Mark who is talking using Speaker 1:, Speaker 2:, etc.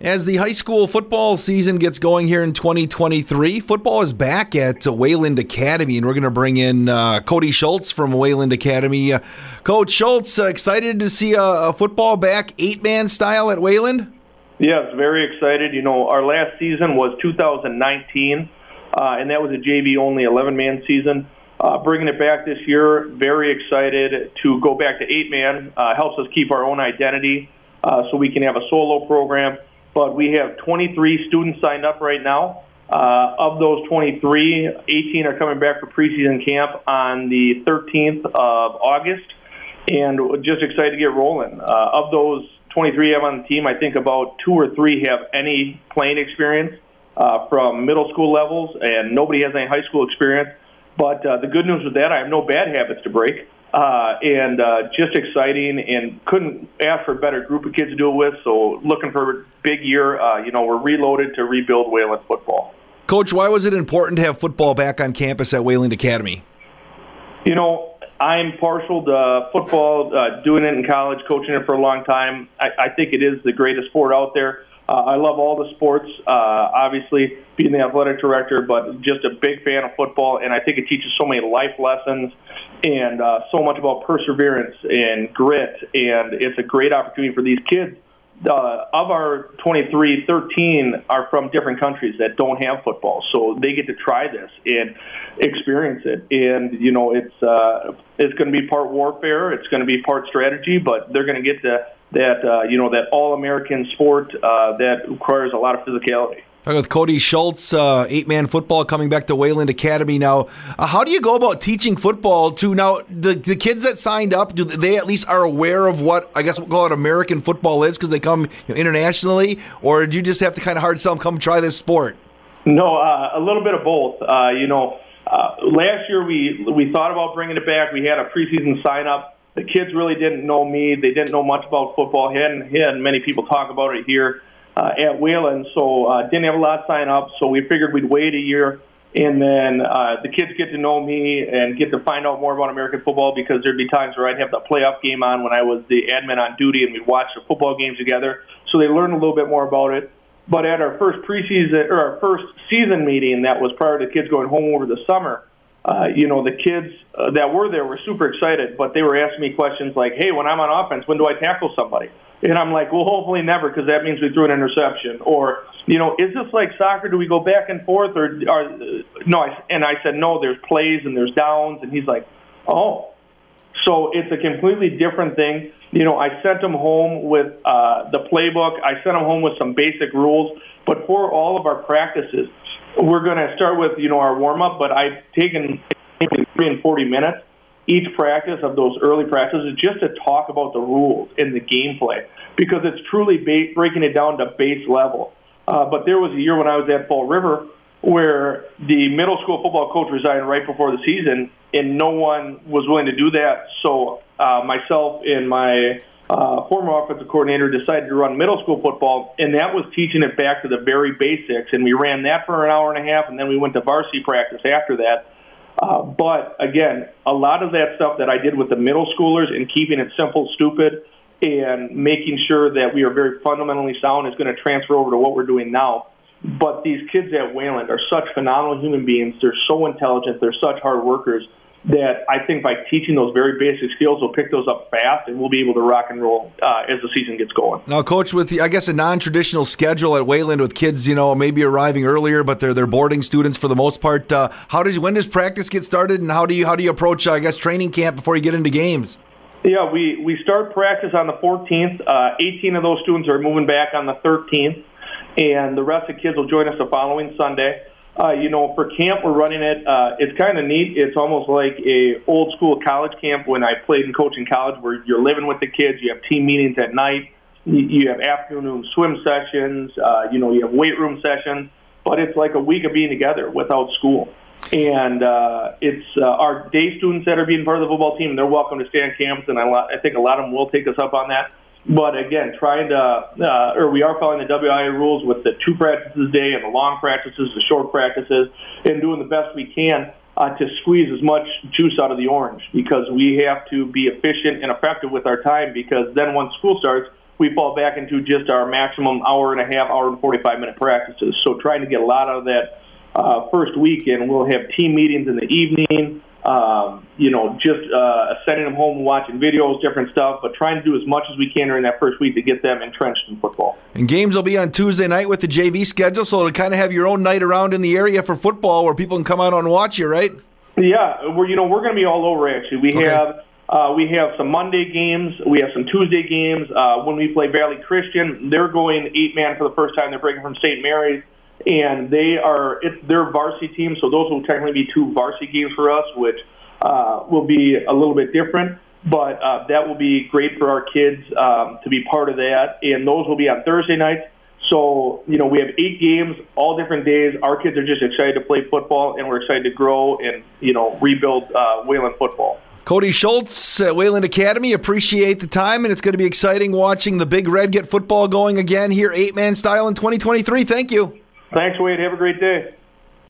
Speaker 1: As the high school football season gets going here in 2023, football is back at Wayland Academy, and we're going to bring in uh, Cody Schultz from Wayland Academy. Uh, Coach Schultz, uh, excited to see a, football back eight man style at Wayland?
Speaker 2: Yes, very excited. You know, our last season was 2019, uh, and that was a JV only 11 man season. Uh, bringing it back this year, very excited to go back to eight man. Uh, helps us keep our own identity so we can have a solo program but we have 23 students signed up right now. Uh, of those 23, 18 are coming back for preseason camp on the 13th of August, and just excited to get rolling. Uh, of those 23 I have on the team, I think about two or three have any playing experience uh, from middle school levels, and nobody has any high school experience. But uh, the good news with that, I have no bad habits to break uh, and uh, just exciting and couldn't ask for a better group of kids to do it with. So looking for a big year. Uh, you know, we're reloaded to rebuild Wayland football.
Speaker 1: Coach, why was it important to have football back on campus at Wayland Academy?
Speaker 2: You know, I'm partial to football, uh, doing it in college, coaching it for a long time. I, I think it is the greatest sport out there. Uh, I love all the sports, uh, obviously, being the athletic director, but just a big fan of football, and I think it teaches so many life lessons and uh, so much about perseverance and grit, and it's a great opportunity for these kids. Uh, of our 23, 13 are from different countries that don't have football, so they get to try this and experience it. And you know, it's uh, it's going to be part warfare, it's going to be part strategy, but they're going to get the that uh, you know that all American sport uh, that requires a lot of physicality.
Speaker 1: Talking with Cody Schultz, uh, eight man football coming back to Wayland Academy now. Uh, how do you go about teaching football to now the, the kids that signed up? Do they at least are aware of what I guess we'll call it American football is because they come you know, internationally, or do you just have to kind of hard sell them come try this sport?
Speaker 2: No, uh, a little bit of both. Uh, you know, uh, last year we we thought about bringing it back. We had a preseason sign up. The kids really didn't know me. They didn't know much about football. Hadn't had many people talk about it here uh, at Wayland, so uh, didn't have a lot sign up. So we figured we'd wait a year, and then uh, the kids get to know me and get to find out more about American football because there'd be times where I'd have the playoff game on when I was the admin on duty, and we'd watch the football games together. So they learned a little bit more about it. But at our first preseason or our first season meeting, that was prior to kids going home over the summer. Uh, you know, the kids uh, that were there were super excited, but they were asking me questions like, "Hey, when I'm on offense, when do I tackle somebody?" And I'm like, well, hopefully never, because that means we threw an interception. Or, you know, is this like soccer? Do we go back and forth? Or, or no? I, and I said, no. There's plays and there's downs. And he's like, oh. So it's a completely different thing. You know, I sent him home with uh, the playbook. I sent him home with some basic rules. But for all of our practices, we're going to start with you know our warm up. But I've taken three and forty minutes each practice of those early practices just to talk about the rules and the gameplay because it's truly ba- breaking it down to base level. Uh, but there was a year when I was at Fall River where the middle school football coach resigned right before the season, and no one was willing to do that. So uh, myself and my uh, former offensive coordinator decided to run middle school football, and that was teaching it back to the very basics. And we ran that for an hour and a half, and then we went to varsity practice after that. Uh, but again, a lot of that stuff that I did with the middle schoolers and keeping it simple, stupid, and making sure that we are very fundamentally sound is going to transfer over to what we're doing now. But these kids at Wayland are such phenomenal human beings. They're so intelligent. They're such hard workers that I think by teaching those very basic skills, we'll pick those up fast, and we'll be able to rock and roll uh, as the season gets going.
Speaker 1: Now, coach, with the, I guess a non-traditional schedule at Wayland with kids, you know, maybe arriving earlier, but they're they're boarding students for the most part. Uh, how does when does practice get started, and how do you how do you approach, uh, I guess, training camp before you get into games?
Speaker 2: Yeah, we we start practice on the 14th. Uh, 18 of those students are moving back on the 13th, and the rest of the kids will join us the following Sunday. Uh, you know, for camp, we're running it. Uh, it's kind of neat. It's almost like a old school college camp when I played and coached in college, where you're living with the kids. You have team meetings at night. You, have afternoon swim sessions. Uh, you know, you have weight room sessions. But it's like a week of being together without school. And uh, it's uh, our day students that are being part of the football team. They're welcome to stay on campus, and I, I think a lot of them will take us up on that. But again, trying to, uh, or we are following the WIA rules with the two practices a day and the long practices, the short practices, and doing the best we can uh, to squeeze as much juice out of the orange because we have to be efficient and effective with our time because then once school starts, we fall back into just our maximum hour and a half, hour and 45 minute practices. So trying to get a lot out of that uh, first weekend. We'll have team meetings in the evening. Um, you know, just uh, sending them home, watching videos, different stuff, but trying to do as much as we can during that first week to get them entrenched in football.
Speaker 1: And games will be on Tuesday night with the JV schedule, so to kind of have your own night around in the area for football where people can come out and watch you, right?
Speaker 2: Yeah, we're you know we're going to be all over. Actually, we okay. have uh, we have some Monday games. We have some Tuesday games. Uh, when we play Valley Christian, they're going eight man for the first time. They're breaking from St. Mary's, and they are it's their varsity team. So those will technically be two varsity games for us, which uh, will be a little bit different. But uh, that will be great for our kids um, to be part of that. And those will be on Thursday nights. So, you know, we have eight games, all different days. Our kids are just excited to play football, and we're excited to grow and, you know, rebuild uh, Wayland football.
Speaker 1: Cody Schultz at Wayland Academy, appreciate the time, and it's going to be exciting watching the Big Red get football going again here, eight man style in 2023. Thank you.
Speaker 2: Thanks, Wade. Have a great day.